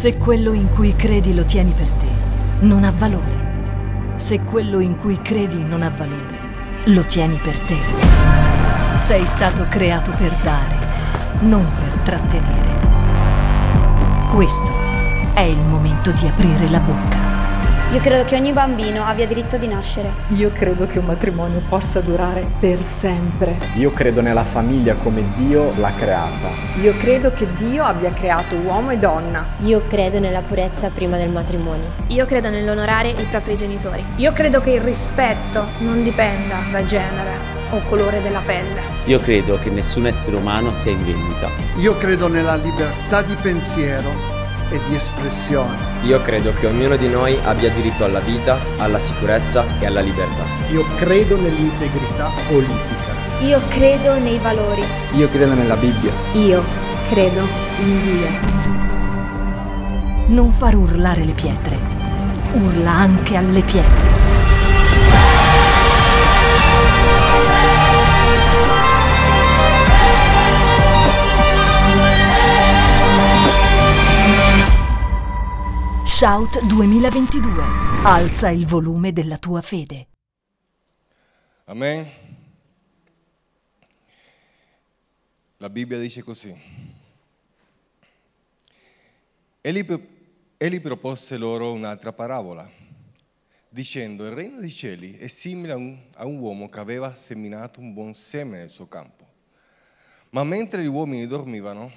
Se quello in cui credi lo tieni per te, non ha valore. Se quello in cui credi non ha valore, lo tieni per te. Sei stato creato per dare, non per trattenere. Questo è il momento di aprire la bocca. Io credo che ogni bambino abbia diritto di nascere. Io credo che un matrimonio possa durare per sempre. Io credo nella famiglia come Dio l'ha creata. Io credo che Dio abbia creato uomo e donna. Io credo nella purezza prima del matrimonio. Io credo nell'onorare i propri genitori. Io credo che il rispetto non dipenda da genere o colore della pelle. Io credo che nessun essere umano sia in vendita. Io credo nella libertà di pensiero e di espressione. Io credo che ognuno di noi abbia diritto alla vita, alla sicurezza e alla libertà. Io credo nell'integrità politica. Io credo nei valori. Io credo nella Bibbia. Io credo in Dio. Non far urlare le pietre. Urla anche alle pietre. Shout 2022. Alza il volume della tua fede. Amen. La Bibbia dice così. Egli, egli propose loro un'altra parabola, dicendo, il regno dei cieli è simile a un, a un uomo che aveva seminato un buon seme nel suo campo. Ma mentre gli uomini dormivano,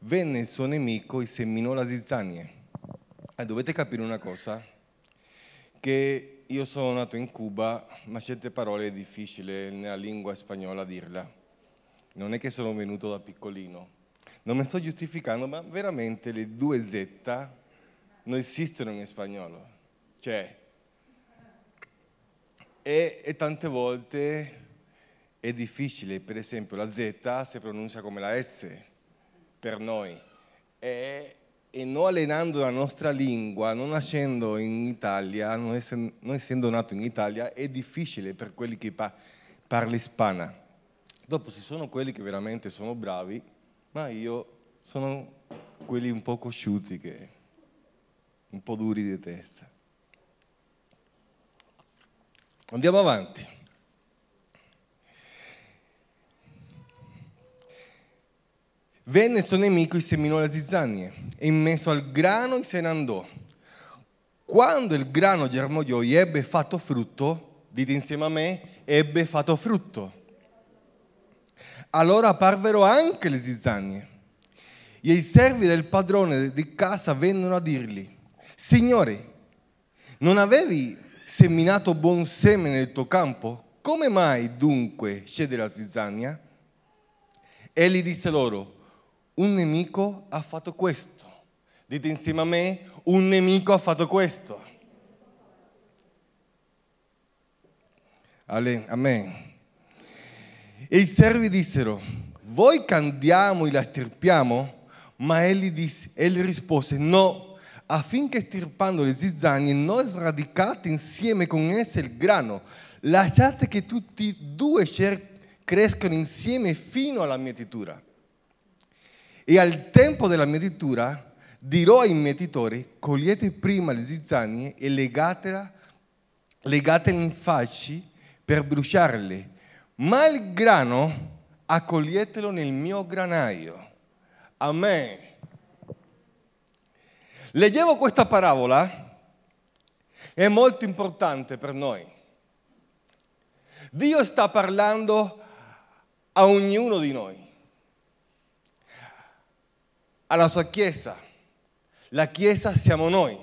venne il suo nemico e seminò la zizzania eh, dovete capire una cosa, che io sono nato in Cuba, ma certe parole è difficile nella lingua spagnola dirla. Non è che sono venuto da piccolino. Non mi sto giustificando, ma veramente le due Z non esistono in spagnolo. Cioè, e, e tante volte è difficile, per esempio la Z si pronuncia come la S per noi. E, e non allenando la nostra lingua, non nascendo in Italia, non essendo, non essendo nato in Italia, è difficile per quelli che pa- parli ispana. Dopo ci sono quelli che veramente sono bravi, ma io sono quelli un po' cosciuti, che, un po' duri di testa. Andiamo avanti. Venne il suo nemico e seminò le zizzanie e in mezzo al grano se ne andò. Quando il grano germogliò e ebbe fatto frutto, dite insieme a me, ebbe fatto frutto. Allora apparvero anche le zizzanie. E i servi del padrone di casa vennero a dirgli, Signore, non avevi seminato buon seme nel tuo campo? Come mai dunque scende la zizzania? Egli disse loro, un nemico ha fatto questo. Dite insieme a me, un nemico ha fatto questo. Amen. E i servi dissero, voi candiamo e la stirpiamo? Ma egli, disse, egli rispose, no, affinché stirpando le zizzanie non sradicate insieme con esse il grano, lasciate che tutti e due crescano insieme fino alla mietitura. E al tempo della mietitura dirò ai mietitori, cogliete prima le zizzanie e legatele, legatele in fasci per bruciarle, ma il grano accoglietelo nel mio granaio. Amen. Leggevo questa parabola, è molto importante per noi. Dio sta parlando a ognuno di noi alla sua Chiesa. La Chiesa siamo noi.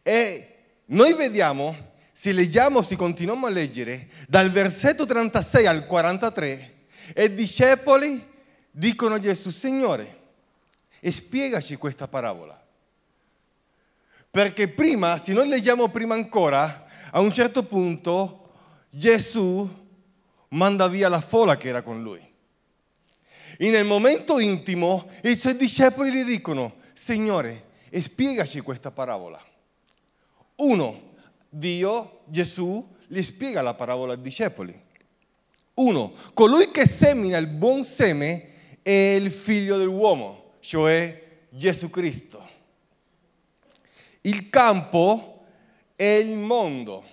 E noi vediamo, se leggiamo, se continuiamo a leggere, dal versetto 36 al 43, i discepoli dicono a Gesù, Signore, spiegaci questa parabola. Perché prima, se noi leggiamo prima ancora, a un certo punto Gesù manda via la folla che era con lui. E nel momento intimo i suoi discepoli gli dicono, Signore, spiegaci questa parabola. Uno, Dio, Gesù, gli spiega la parabola ai discepoli. Uno, colui che semina il buon seme è il figlio dell'uomo, cioè Gesù Cristo. Il campo è il mondo.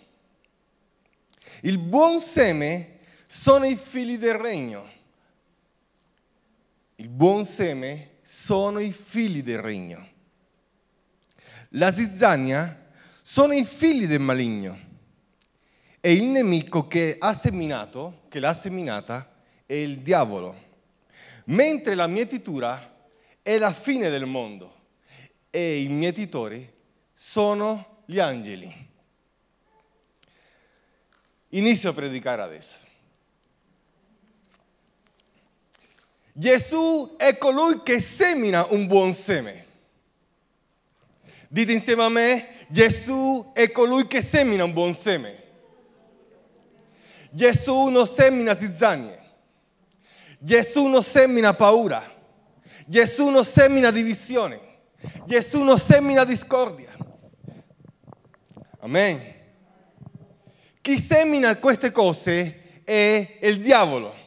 Il buon seme sono i figli del regno. Il buon seme sono i figli del regno. La zizzania sono i figli del maligno. E il nemico che ha seminato, che l'ha seminata, è il diavolo. Mentre la mietitura è la fine del mondo e i mietitori sono gli angeli. Inizio a predicare adesso. Gesù è colui che semina un buon seme. Dite insieme a me, Gesù è colui che semina un buon seme. Gesù non semina zizzanie. Gesù non semina paura. Gesù non semina divisione. Gesù non semina discordia. Amen. Chi semina queste cose è il diavolo.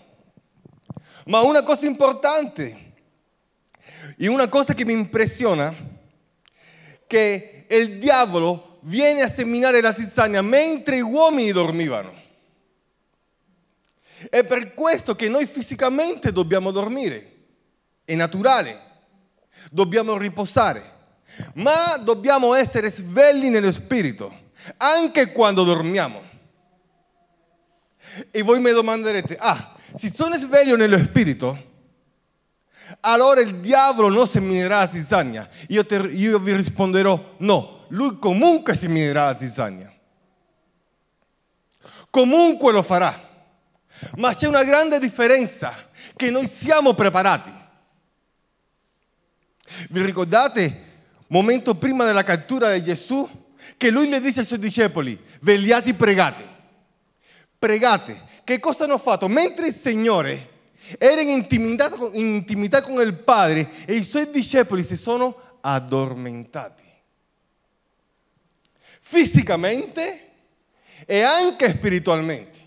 Ma una cosa importante e una cosa che mi impressiona, che il diavolo viene a seminare la zizzania mentre gli uomini dormivano. È per questo che noi fisicamente dobbiamo dormire, è naturale, dobbiamo riposare, ma dobbiamo essere svegli nello spirito, anche quando dormiamo. E voi mi domanderete, ah, se sono sveglio nello spirito, allora il diavolo non seminerà la zizzania. Io, te, io vi risponderò, no, lui comunque seminerà la zizzania. Comunque lo farà. Ma c'è una grande differenza, che noi siamo preparati. Vi ricordate, momento prima della cattura di Gesù, che lui le dice ai suoi discepoli, vegliate pregate. Pregate. Che cosa hanno fatto? Mentre il Signore era in intimità, in intimità con il Padre e i suoi discepoli si sono addormentati. Fisicamente e anche spiritualmente.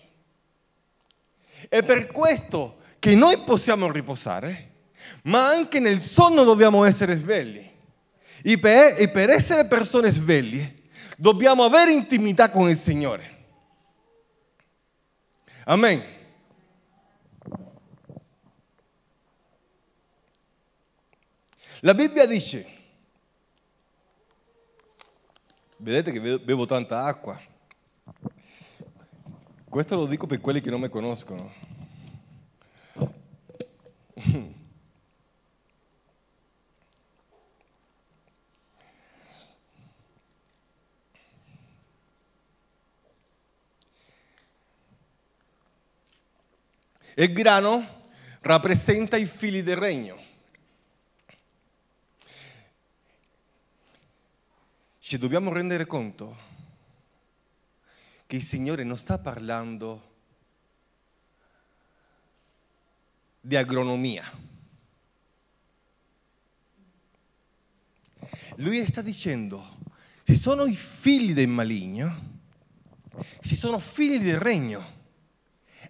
È per questo che noi possiamo riposare, ma anche nel sonno dobbiamo essere svegli. E per, essere persone sveglie dobbiamo avere intimità con il Signore. Amen. La Bibbia dice, vedete che bevo tanta acqua, questo lo dico per quelli che non mi conoscono. Il grano rappresenta i figli del regno. Ci dobbiamo rendere conto che il Signore non sta parlando di agronomia. Lui sta dicendo, se sono i figli del maligno, se sono figli del regno,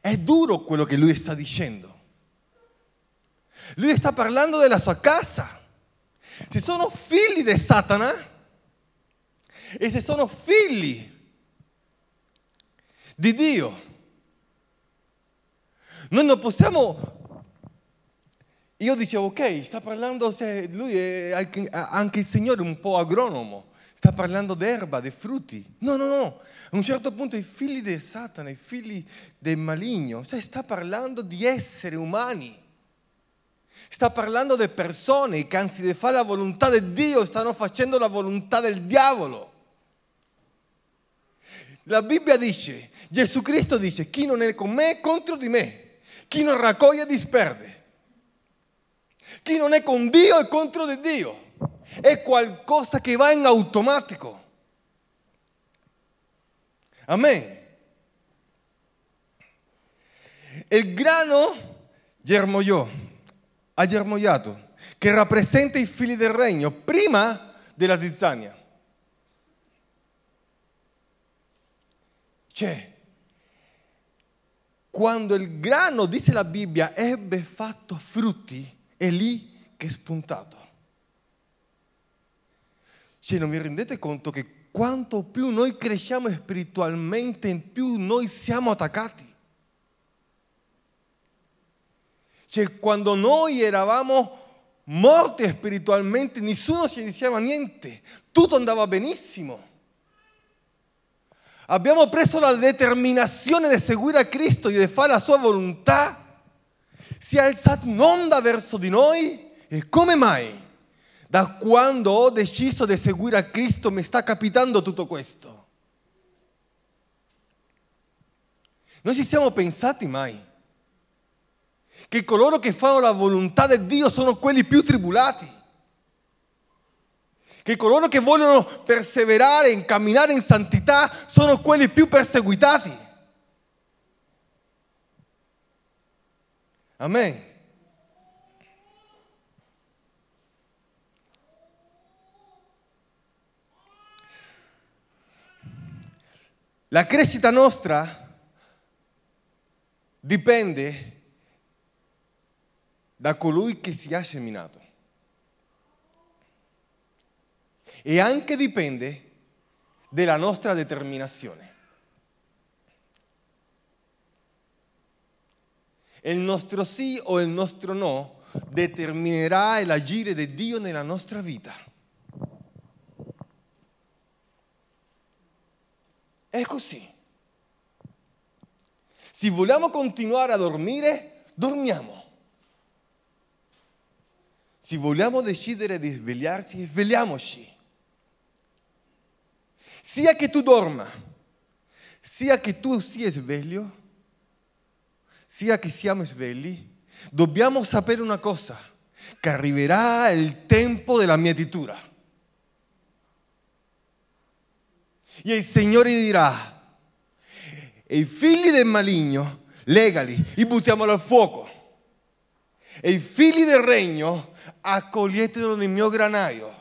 è duro quello che lui sta dicendo. Lui sta parlando della sua casa. Se sono figli di Satana e se sono figli di Dio, noi non possiamo... Io dicevo, ok, sta parlando, se lui è anche il Signore un po' agronomo, sta parlando d'erba, di frutti. No, no, no, a un certo punto i figli di Satana, i figli del maligno, cioè sta parlando di esseri umani. Sta parlando di persone che anziché fare la volontà di Dio stanno facendo la volontà del diavolo. La Bibbia dice, Gesù Cristo dice, chi non è con me è contro di me, chi non raccoglie disperde. Chi non è con Dio è contro di Dio. È qualcosa che va in automatico. Amen. Il grano germogliò, ha germogliato, che rappresenta i figli del regno prima della zizzania. Cioè, quando il grano, dice la Bibbia, ebbe fatto frutti, è lì che è spuntato. Cioè, non vi rendete conto che quanto più noi cresciamo spiritualmente, più noi siamo attaccati. Cioè, quando noi eravamo morti spiritualmente, nessuno ci diceva niente, tutto andava benissimo. Abbiamo preso la determinazione di seguire a Cristo e di fare la sua volontà. Si è alzata un'onda verso di noi e come mai? Da quando ho deciso di seguire a Cristo mi sta capitando tutto questo. Non ci siamo pensati mai che coloro che fanno la volontà di Dio sono quelli più tribulati, che coloro che vogliono perseverare e camminare in santità sono quelli più perseguitati. Amen. La crescita nostra dipende da colui che si ha seminato. E anche dipende dalla nostra determinazione. Il nostro sì o il nostro no determinerà l'agire di Dio nella nostra vita. È così. Se vogliamo continuare a dormire, dormiamo. Se vogliamo decidere di svegliarci, svegliamoci. Sia che tu dorma, sia che tu sia sveglio, sia che siamo svegli, dobbiamo sapere una cosa, che arriverà il tempo della mietitura. E il Signore dirà, e i figli del maligno, legali, e buttiamolo al fuoco. E i figli del regno, accoglietelo nel mio granaio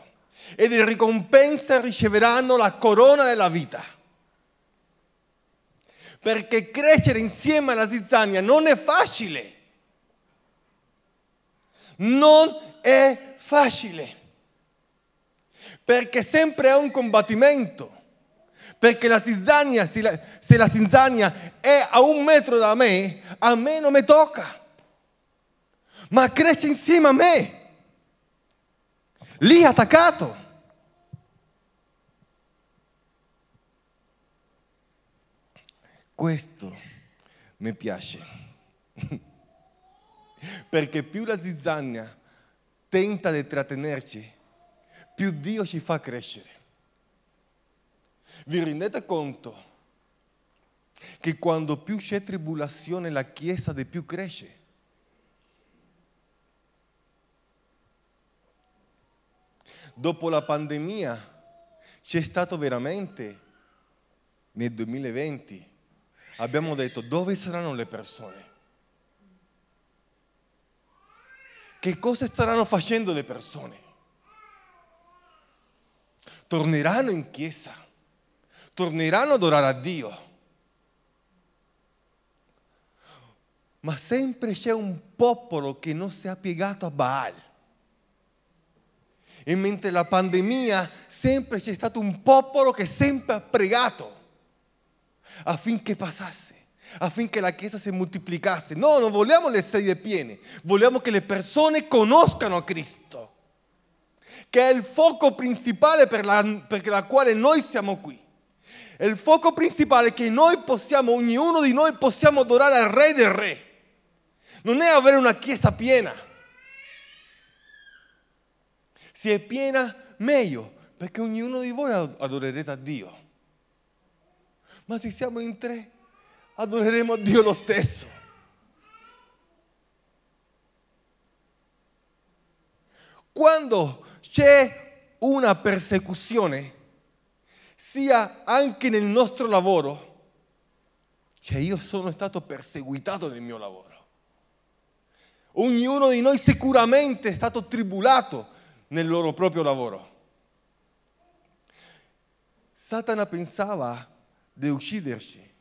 e di ricompensa riceveranno la corona della vita. Perché crescere insieme alla zizzania non è facile. Non è facile. Perché sempre è un combattimento. Perché la zizzania, se la, se zizzania è a un metro da me, a me non mi tocca. Ma cresce insieme a me lì attaccato. Questo mi piace, perché più la zizzania tenta di trattenerci, più Dio ci fa crescere. Vi rendete conto che quando più c'è tribolazione la Chiesa di più cresce? dopo la pandemia c'è stato veramente nel 2020, abbiamo detto dove saranno le persone? Che cosa staranno facendo le persone? Torneranno in chiesa, torneranno ad adorare a Dio. Ma sempre c'è un popolo che non si è piegato a Baal. E mentre la pandemia sempre c'è stato un popolo che sempre ha pregato affinché passasse, affinché la Chiesa si moltiplicasse. No, non vogliamo le sedie piene, vogliamo che le persone conoscano Cristo, che è il fuoco principale per la, per la quale noi siamo qui. È il fuoco principale che noi possiamo, ognuno di noi possiamo adorare al Re del Re. Non è avere una chiesa piena se è piena, meglio, perché ognuno di voi adorerete a Dio. Ma se siamo in tre, adoreremo a Dio lo stesso. Quando c'è una persecuzione, sia anche nel nostro lavoro, cioè io sono stato perseguitato nel mio lavoro. Ognuno di noi sicuramente è stato tribulato nel loro proprio lavoro. Satana pensava di ucciderci,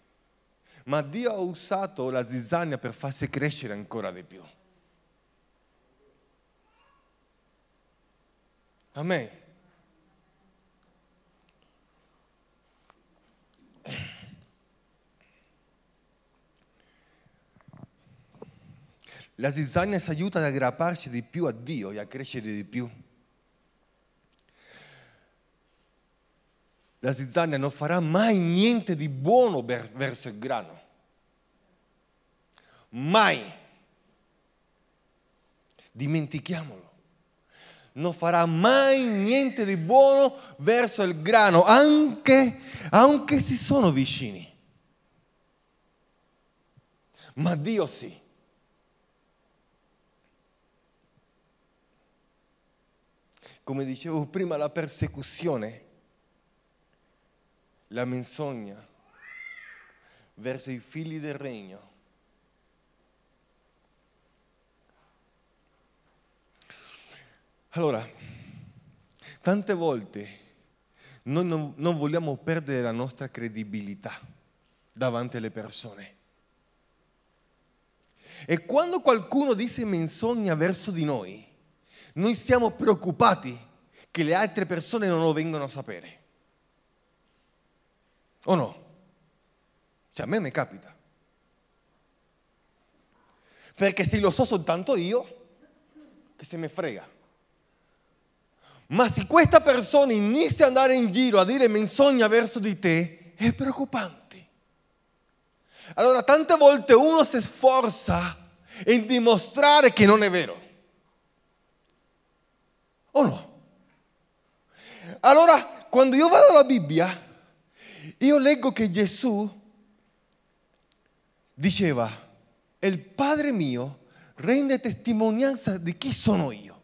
ma Dio ha usato la zizzania per farsi crescere ancora di più. Amen. La zizzania ci aiuta ad aggrapparci di più a Dio e a crescere di più. La zizzania non farà mai niente di buono verso il grano. Mai. Dimentichiamolo. Non farà mai niente di buono verso il grano, anche, anche se sono vicini. Ma Dio sì. Come dicevo prima, la persecuzione, la menzogna verso i figli del regno Allora, tante volte noi non, non, vogliamo perdere la nostra credibilità davanti alle persone. E quando qualcuno dice menzogna verso di noi, noi siamo preoccupati che le altre persone non lo vengano a sapere. O no? Cioè a me mi capita. Perché se lo so soltanto io, che se mi frega. Ma se questa persona inizia ad andare in giro a dire menzogna verso di te, è preoccupante. Allora tante volte uno si sforza in dimostrare che non è vero. O no? Allora, quando io vado alla Bibbia, io leggo che Gesù diceva, il Padre mio rende testimonianza di chi sono io.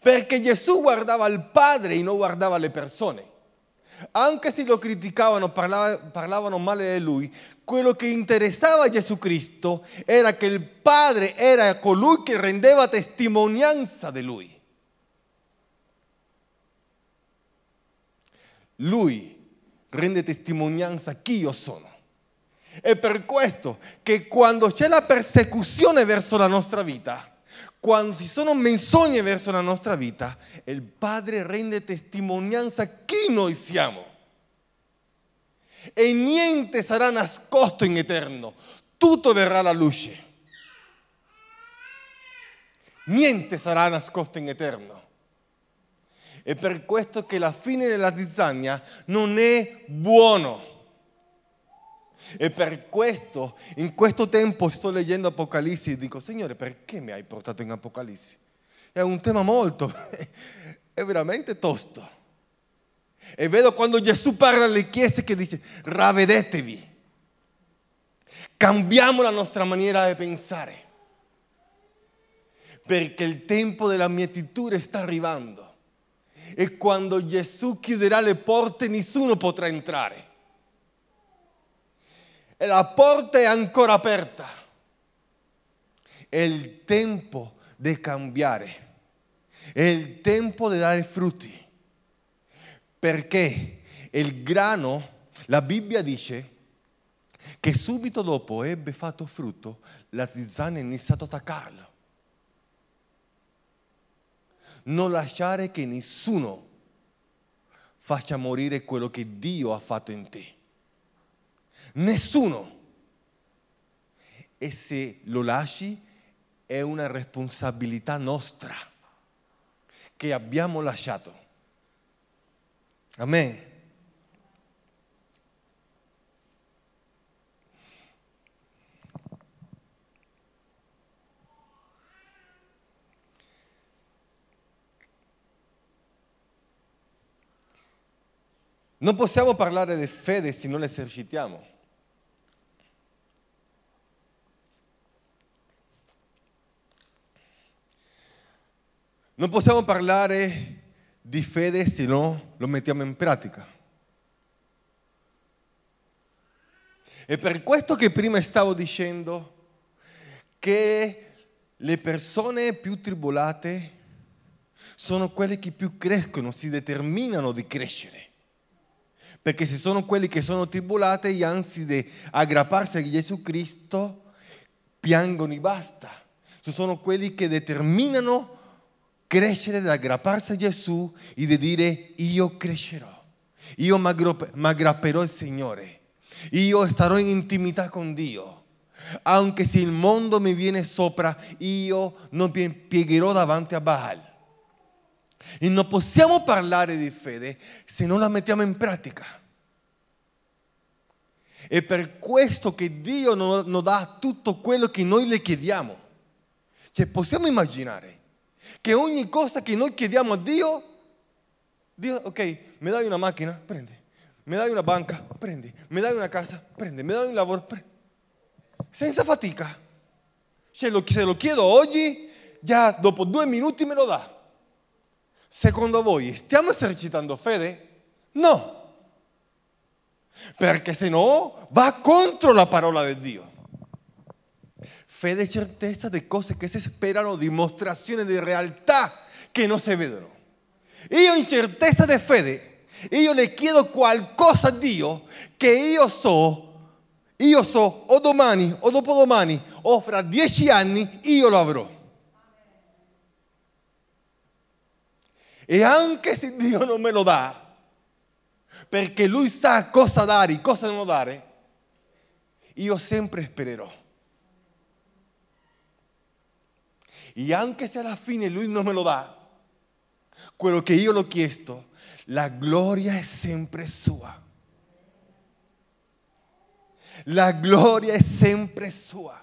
Perché Gesù guardava il Padre e non guardava le persone. Anche se lo criticavano, parlavano male di lui, quello che interessava a Gesù Cristo era che il Padre era colui che rendeva testimonianza di lui. Lui rende testimonianza chi io sono. È per questo che quando c'è la persecuzione verso la nostra vita, quando ci sono menzogne verso la nostra vita, il Padre rende testimonianza chi noi siamo. E niente sarà nascosto in eterno, tutto verrà alla luce. Niente sarà nascosto in eterno. È per questo che la fine della zizzania non è buono. E per questo, in questo tempo sto leggendo Apocalisse e dico, Signore, perché mi hai portato in Apocalisse? È un tema molto, è veramente tosto. E vedo quando Gesù parla alle chiese che dice, ravvedetevi, cambiamo la nostra maniera di pensare, perché il tempo della mietitura sta arrivando. E quando Gesù chiuderà le porte nessuno potrà entrare. E la porta è ancora aperta. È il tempo di cambiare, è il tempo di dare frutti, perché il grano, la Bibbia dice che subito dopo ebbe fatto frutto, la zizzania ha iniziato a attaccarlo. Non lasciare che nessuno faccia morire quello che Dio ha fatto in te. Nessuno. E se lo lasci è una responsabilità nostra che abbiamo lasciato. Amen. Non possiamo parlare di fede se non esercitiamo. Non possiamo parlare di fede se no lo mettiamo in pratica. È per questo che prima stavo dicendo che le persone più tribolate sono quelle che più crescono, si determinano di crescere. Perché se sono quelli che sono tribolate, anzi di aggrapparsi a Gesù Cristo, piangono e basta sono quelli che determinano crescere, di aggrapparsi a Gesù e di dire io crescerò, io mi aggrapperò al Signore, io starò in intimità con Dio. Anche se il mondo mi viene sopra, io non mi piegherò davanti a Baal. E non possiamo parlare di fede se non la mettiamo in pratica. È per questo che Dio non, non dà tutto quello che noi le chiediamo. Cioè possiamo immaginare che ogni cosa che noi chiediamo a Dio, Dio, ok, mi dai una macchina? Prendi. Mi dai una banca? Prendi. Mi dai una casa? Prendi. Mi dai un lavoro? Prendi. Senza fatica. Cioè, se lo chiedo oggi, già dopo due minuti me lo dà. Secondo voi stiamo esercitando fede? No. Perché se no va contro la parola di Dio. Fede e certezza di cose che si sperano, dimostrazione di realtà che non si vedono. Io in certezza di fede, io le chiedo qualcosa a Dio che io so, io so o domani o dopodomani o fra dieci anni io lo avrò. E anche se Dio non me lo dà, perché Lui sa cosa dare e cosa non dare, io sempre spererò. E anche se alla fine Lui non me lo dà, quello che io l'ho chiesto, la gloria è sempre sua. La gloria è sempre sua.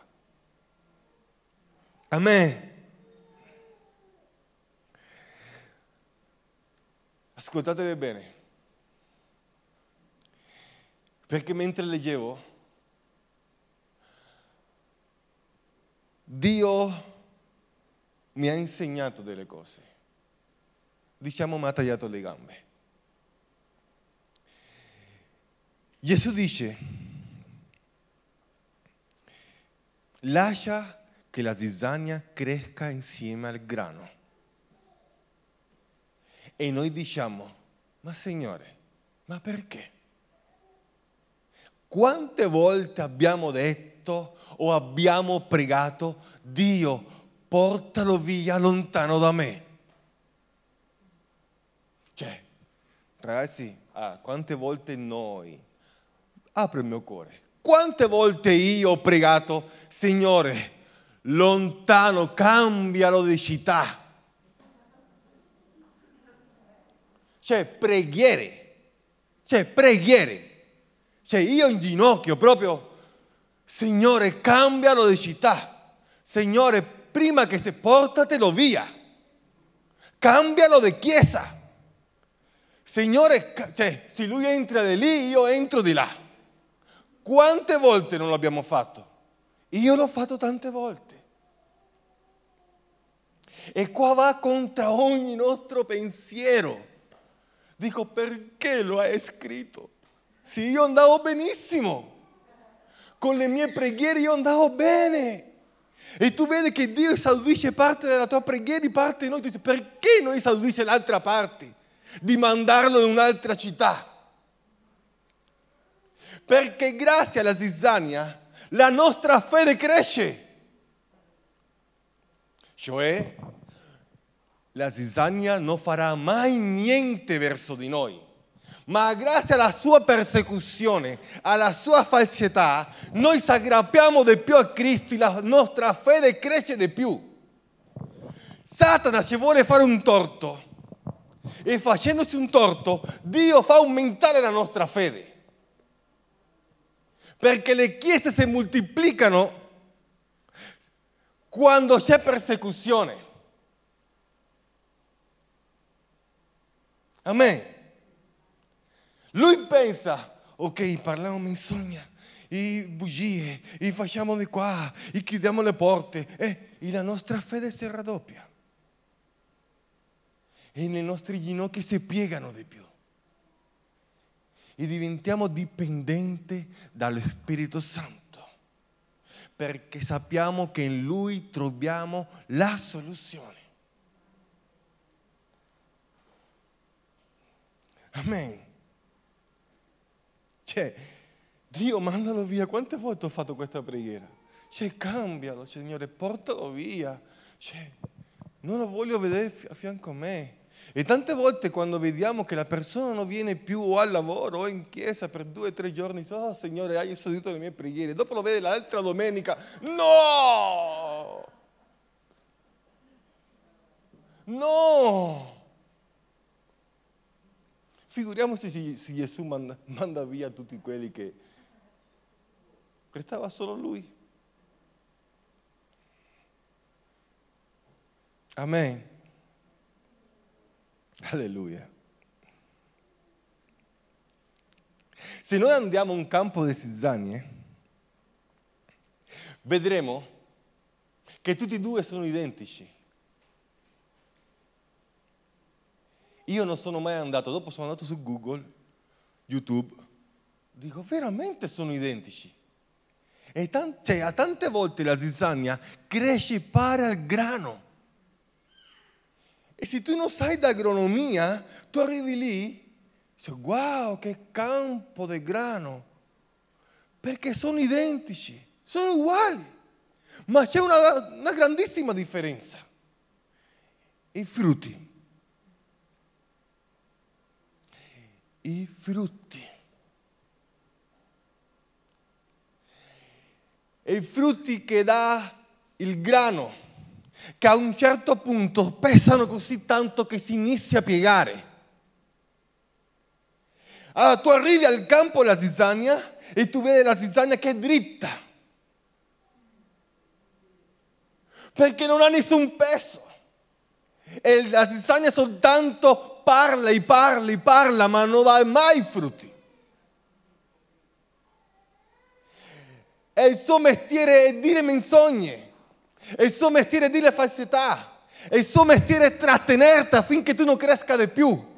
Amen. Ascoltatevi bene, perché mentre leggevo, Dio mi ha insegnato delle cose. Diciamo mi ha tagliato le gambe. Gesù dice, lascia che la zizzania cresca insieme al grano. E noi diciamo, ma Signore, ma perché? Quante volte abbiamo detto o abbiamo pregato, Dio, portalo via lontano da me? Cioè, ragazzi, ah, quante volte noi, apro il mio cuore, quante volte io ho pregato, Signore, lontano, cambialo di città Cioè, preghiere. Cioè, preghiere. Cioè, io in ginocchio proprio, Signore, cambialo di città. Signore, prima che se portatelo via. Cambialo di chiesa. Signore, cioè, se lui entra di lì, io entro di là. Quante volte non l'abbiamo fatto? Io l'ho fatto tante volte. E qua va contro ogni nostro pensiero. Dico, perché lo hai scritto? Sì, io andavo benissimo. Con le mie preghiere io andavo bene. E tu vedi che Dio esaudisce parte della tua preghiera e parte di noi. Tu dici, perché non esaudisce l'altra parte? Di mandarlo in un'altra città. Perché grazie alla zizzania la nostra fede cresce. Cioè, la zizzania non farà mai niente verso di noi. Ma grazie alla sua persecuzione, alla sua falsità, noi ci aggrappiamo di più a Cristo e la nostra fede cresce di più. Satana ci vuole fare un torto e facendoci un torto, Dio fa aumentare la nostra fede. Perché le chiese si moltiplicano quando c'è persecuzione. Amen. Lui pensa, ok, parliamo menzogna, e bugie, e facciamo di qua, e chiudiamo le porte, e, e la nostra fede si raddoppia. E i nostri ginocchi si piegano di più. E diventiamo dipendenti dallo Spirito Santo perché sappiamo che in Lui troviamo la soluzione. Amen. Cioè, Dio mandalo via. Quante volte ho fatto questa preghiera? Cioè, cambialo, Signore, portalo via. Cioè, non lo voglio vedere a fianco a me. E tante volte quando vediamo che la persona non viene più o al lavoro o in chiesa per due o tre giorni, dice, oh Signore, hai esaudito le mie preghiere. Dopo lo vede l'altra domenica, no! No! Figuriamoci se, se Gesù manda, manda via tutti quelli che restava solo lui. Amen. Alleluia. Se noi andiamo a un campo di zizzanie, vedremo che tutti e due sono identici. Io non sono mai andato, dopo sono andato su Google, YouTube, dico veramente sono identici. E tan- cioè, tante volte la zizzania cresce pari al grano. E se tu non sai d'agronomia, tu arrivi lì dici, wow, che campo di grano, perché sono identici, sono uguali, ma c'è una, una grandissima differenza. I frutti. I frutti. E i frutti che dà il grano che a un certo punto pesano così tanto che si inizia a piegare. Allora tu arrivi al campo della zizzania e tu vedi la zizzania che è dritta, perché non ha nessun peso. E la zizzania soltanto parla e parla e parla, ma non dà mai frutti. E il suo mestiere è dire menzogne. È il suo mestiere dire falsità. È il suo mestiere trattenerti affinché tu non cresca di più.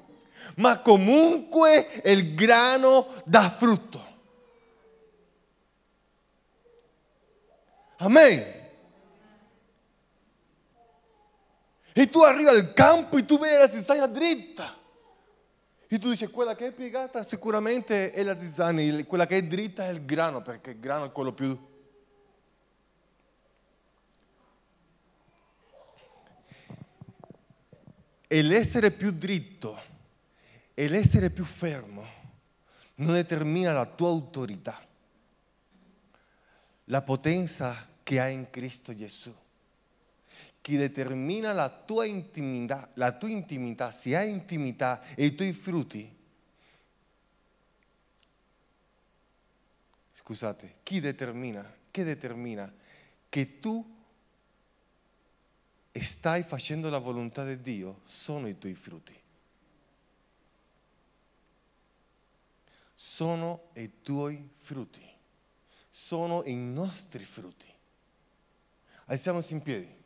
Ma comunque il grano dà frutto. Amen. E tu arrivi al campo e tu vedi la zizzania dritta. E tu dici, quella che è piegata sicuramente è la zizzania, quella che è dritta è il grano, perché il grano è quello più E l'essere più dritto e l'essere più fermo non determina la tua autorità, la potenza che hai in Cristo Gesù. Chi determina la tua intimità, la tua intimità, se hai intimità e i tuoi frutti, scusate, chi determina, che determina che tu stai facendo la volontà di Dio, sono i tuoi frutti. Sono i tuoi frutti. Sono i nostri frutti. Alziamoci in piedi.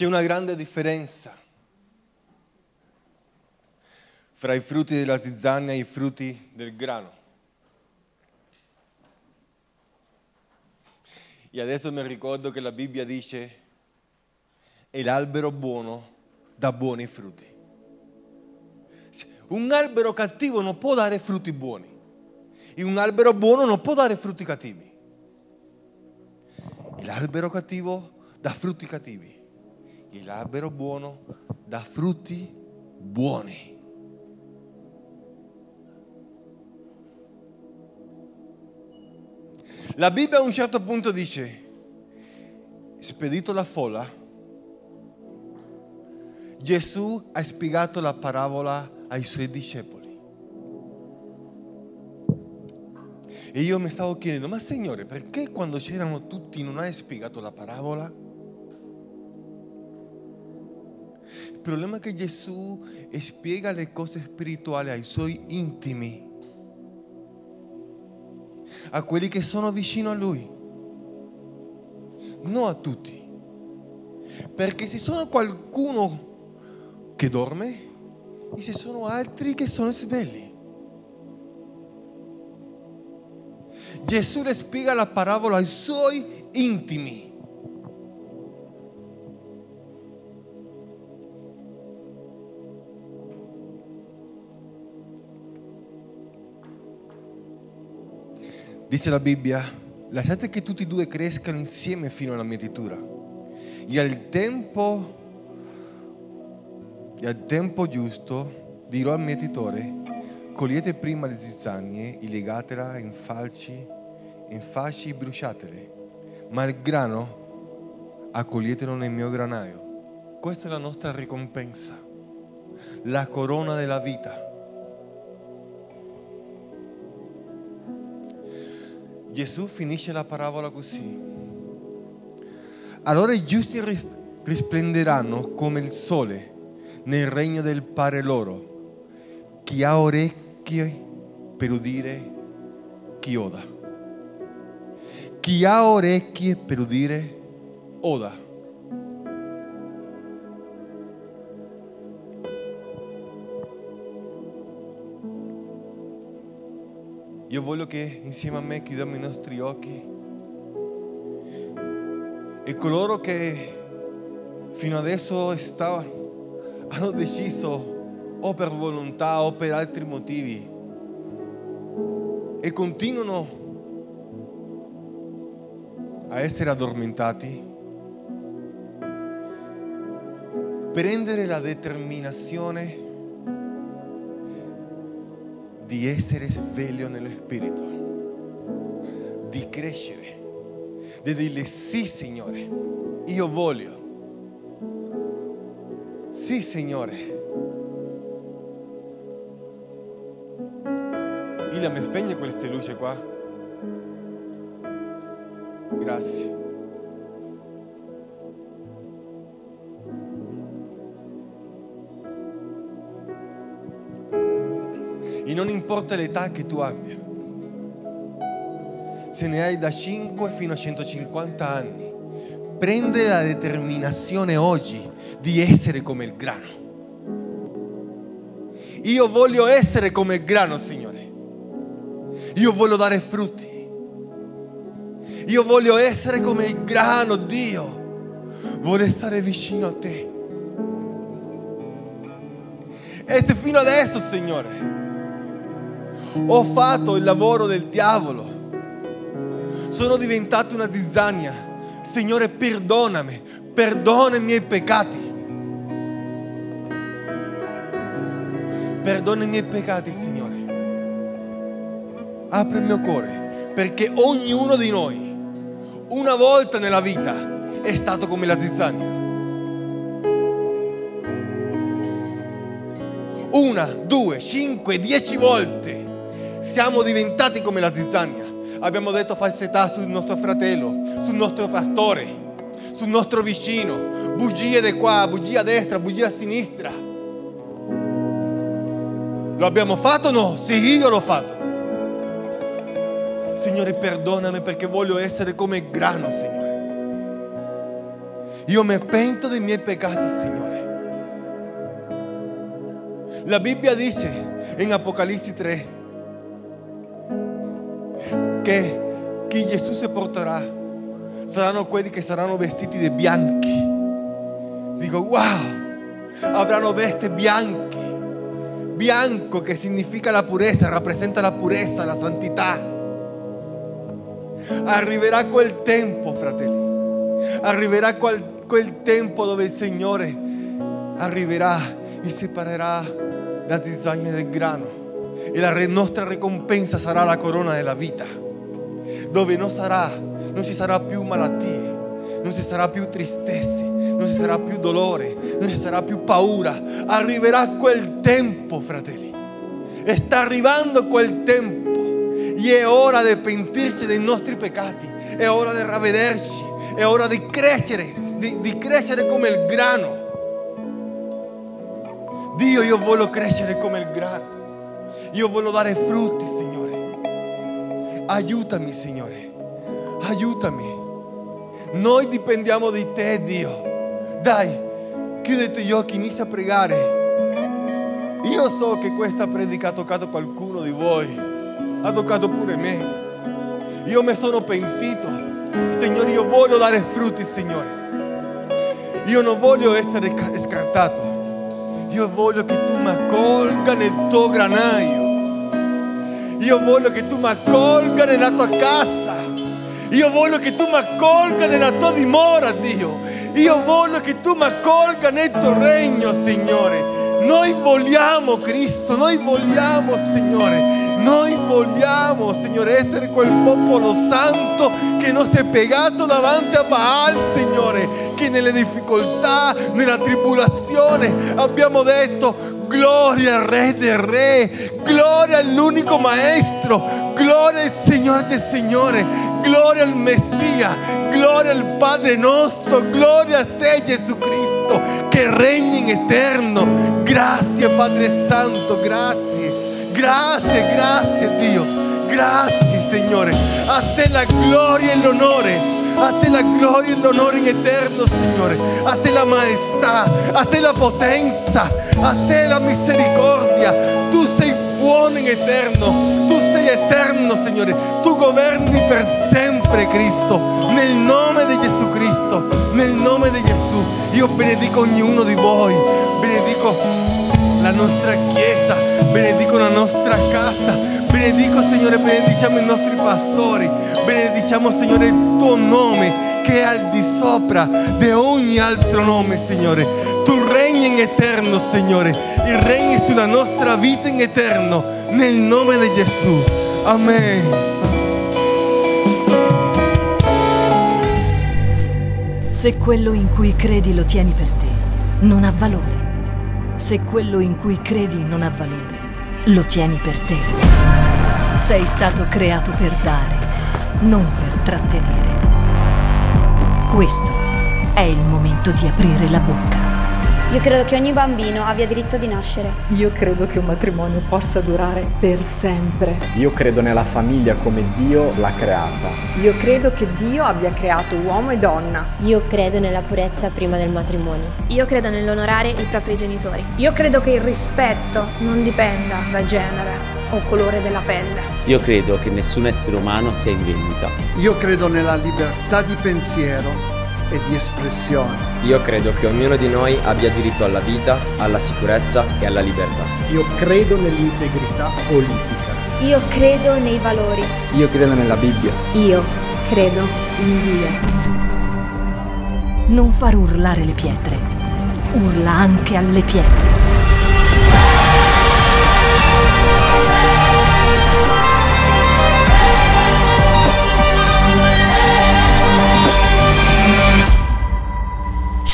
C'è una grande differenza fra i frutti della zizzania e i frutti del grano. E adesso mi ricordo che la Bibbia dice, e l'albero buono dà buoni frutti. Un albero cattivo non può dare frutti buoni e un albero buono non può dare frutti cattivi. L'albero cattivo dà frutti cattivi e l'albero buono dà frutti buoni. La Bibbia a un certo punto dice, spedito la folla, Gesù ha spiegato la parabola ai suoi discepoli. E io mi stavo chiedendo, ma Signore, perché quando c'erano tutti non hai spiegato la parabola? Il problema è che Gesù spiega le cose spirituali ai suoi intimi, a quelli che sono vicino a Lui, non a tutti. Perché se sono qualcuno che dorme e se sono altri che sono svegli. Gesù le spiega la parabola ai suoi intimi. Dice la Bibbia, lasciate che tutti e due crescano insieme fino alla mietitura. E al tempo, e al tempo giusto dirò al mietitore, cogliete prima le zizzagne e legatela in falci, in fasci e bruciatele, ma il grano accoglietelo nel mio granaio. Questa è la nostra ricompensa, la corona della vita. Gesù finisce la parabola così. Allora i giusti risplenderanno come il sole nel regno del Padre loro. Chi ha orecchie per udire, chi oda. Chi ha orecchie per udire, oda. Io voglio che insieme a me chiudiamo i nostri occhi. E coloro che fino adesso stavano, hanno deciso o per volontà o per altri motivi. E continuano a essere addormentati, prendere la determinazione di essere sveglio nello spirito, di crescere, di dire sì Signore, io voglio. Sì Signore. Ilia, mi spegne queste luci qua? Grazie. Importa l'età che tu abbia, se ne hai da 5 fino a 150 anni, prende la determinazione oggi di essere come il grano. Io voglio essere come il grano, Signore. Io voglio dare frutti. Io voglio essere come il grano, Dio. Voglio stare vicino a te. E se fino adesso, Signore, ho fatto il lavoro del diavolo, sono diventato una zizzania, Signore, perdonami, perdona i miei peccati. Perdona i miei peccati, Signore. Apri il mio cuore, perché ognuno di noi, una volta nella vita, è stato come la zizzania. Una, due, cinque, dieci volte siamo diventati come la zizzania. Abbiamo detto falsità sul nostro fratello, sul nostro pastore, sul nostro vicino, bugie di qua, bugie a destra, bugie a sinistra. Lo abbiamo fatto o no? Sì, io l'ho fatto. Signore, perdonami perché voglio essere come grano, Signore. Io mi pento dei miei peccati, Signore. La Bibbia dice in Apocalisse 3 che chi Gesù si porterà saranno quelli che saranno vestiti di bianchi. Dico, wow, avranno vesti bianche. Bianco che significa la purezza, rappresenta la purezza, la santità. Arriverà quel tempo, fratelli. Arriverà quel, quel tempo dove il Signore arriverà e separerà la zizzania del grano. E la nostra ricompensa sarà la corona della vita, dove non, sarà, non ci sarà più malattie, non ci sarà più tristezze, non ci sarà più dolore, non ci sarà più paura. Arriverà quel tempo, fratelli. Sta arrivando quel tempo. E è ora di pentirci dei nostri peccati, è ora di ravvederci, è ora di crescere, di, di crescere come il grano. Dio, io voglio crescere come il grano. Io voglio dare frutti, Signore. Aiutami, Signore. Aiutami. Noi dipendiamo di te, Dio. Dai, chiudete gli occhi, inizia a pregare. Io so che questa predica ha toccato qualcuno di voi. Ha toccato pure me. Io mi sono pentito. Signore, io voglio dare frutti, Signore. Io non voglio essere scartato. Io voglio che tu mi accolga nel tuo granaio. Io voglio che tu mi accolga nella tua casa. Io voglio che tu mi accolga nella tua dimora, Dio. Io voglio che tu mi accolga nel tuo regno, Signore. Noi vogliamo Cristo, noi vogliamo Signore, noi vogliamo Signore essere quel popolo santo che non si è davanti a Baal, Signore, che nelle difficoltà, nella tribolazione abbiamo detto gloria al Re del Re, gloria all'unico Maestro, gloria al Signore del Signore, gloria al Messia, gloria al Padre nostro, gloria a te Gesù Cristo che regni in eterno. Grazie Padre Santo, grazie, grazie, grazie Dio, grazie Signore. A te la gloria e l'onore. A te la gloria e l'onore in eterno, Signore. A te la maestà, a te la potenza, a te la misericordia. Tu sei buono in eterno, tu sei eterno, Signore. Tu governi per sempre, Cristo. Nel nome di Gesù Cristo, nel nome di Gesù, io benedico ognuno di voi, benedico la nostra chiesa, benedico la nostra casa, benedico Signore, benediciamo i nostri pastori, benediciamo Signore il tuo nome che è al di sopra di ogni altro nome, Signore. Tu regni in eterno, Signore, e regni sulla nostra vita in eterno, nel nome di Gesù. Amen. Se quello in cui credi lo tieni per te, non ha valore. Se quello in cui credi non ha valore, lo tieni per te. Sei stato creato per dare, non per trattenere. Questo è il momento di aprire la bocca. Io credo che ogni bambino abbia diritto di nascere. Io credo che un matrimonio possa durare per sempre. Io credo nella famiglia come Dio l'ha creata. Io credo che Dio abbia creato uomo e donna. Io credo nella purezza prima del matrimonio. Io credo nell'onorare i propri genitori. Io credo che il rispetto non dipenda da genere o colore della pelle. Io credo che nessun essere umano sia in vendita. Io credo nella libertà di pensiero e di espressione. Io credo che ognuno di noi abbia diritto alla vita, alla sicurezza e alla libertà. Io credo nell'integrità politica. Io credo nei valori. Io credo nella Bibbia. Io credo in Dio. Non far urlare le pietre. Urla anche alle pietre.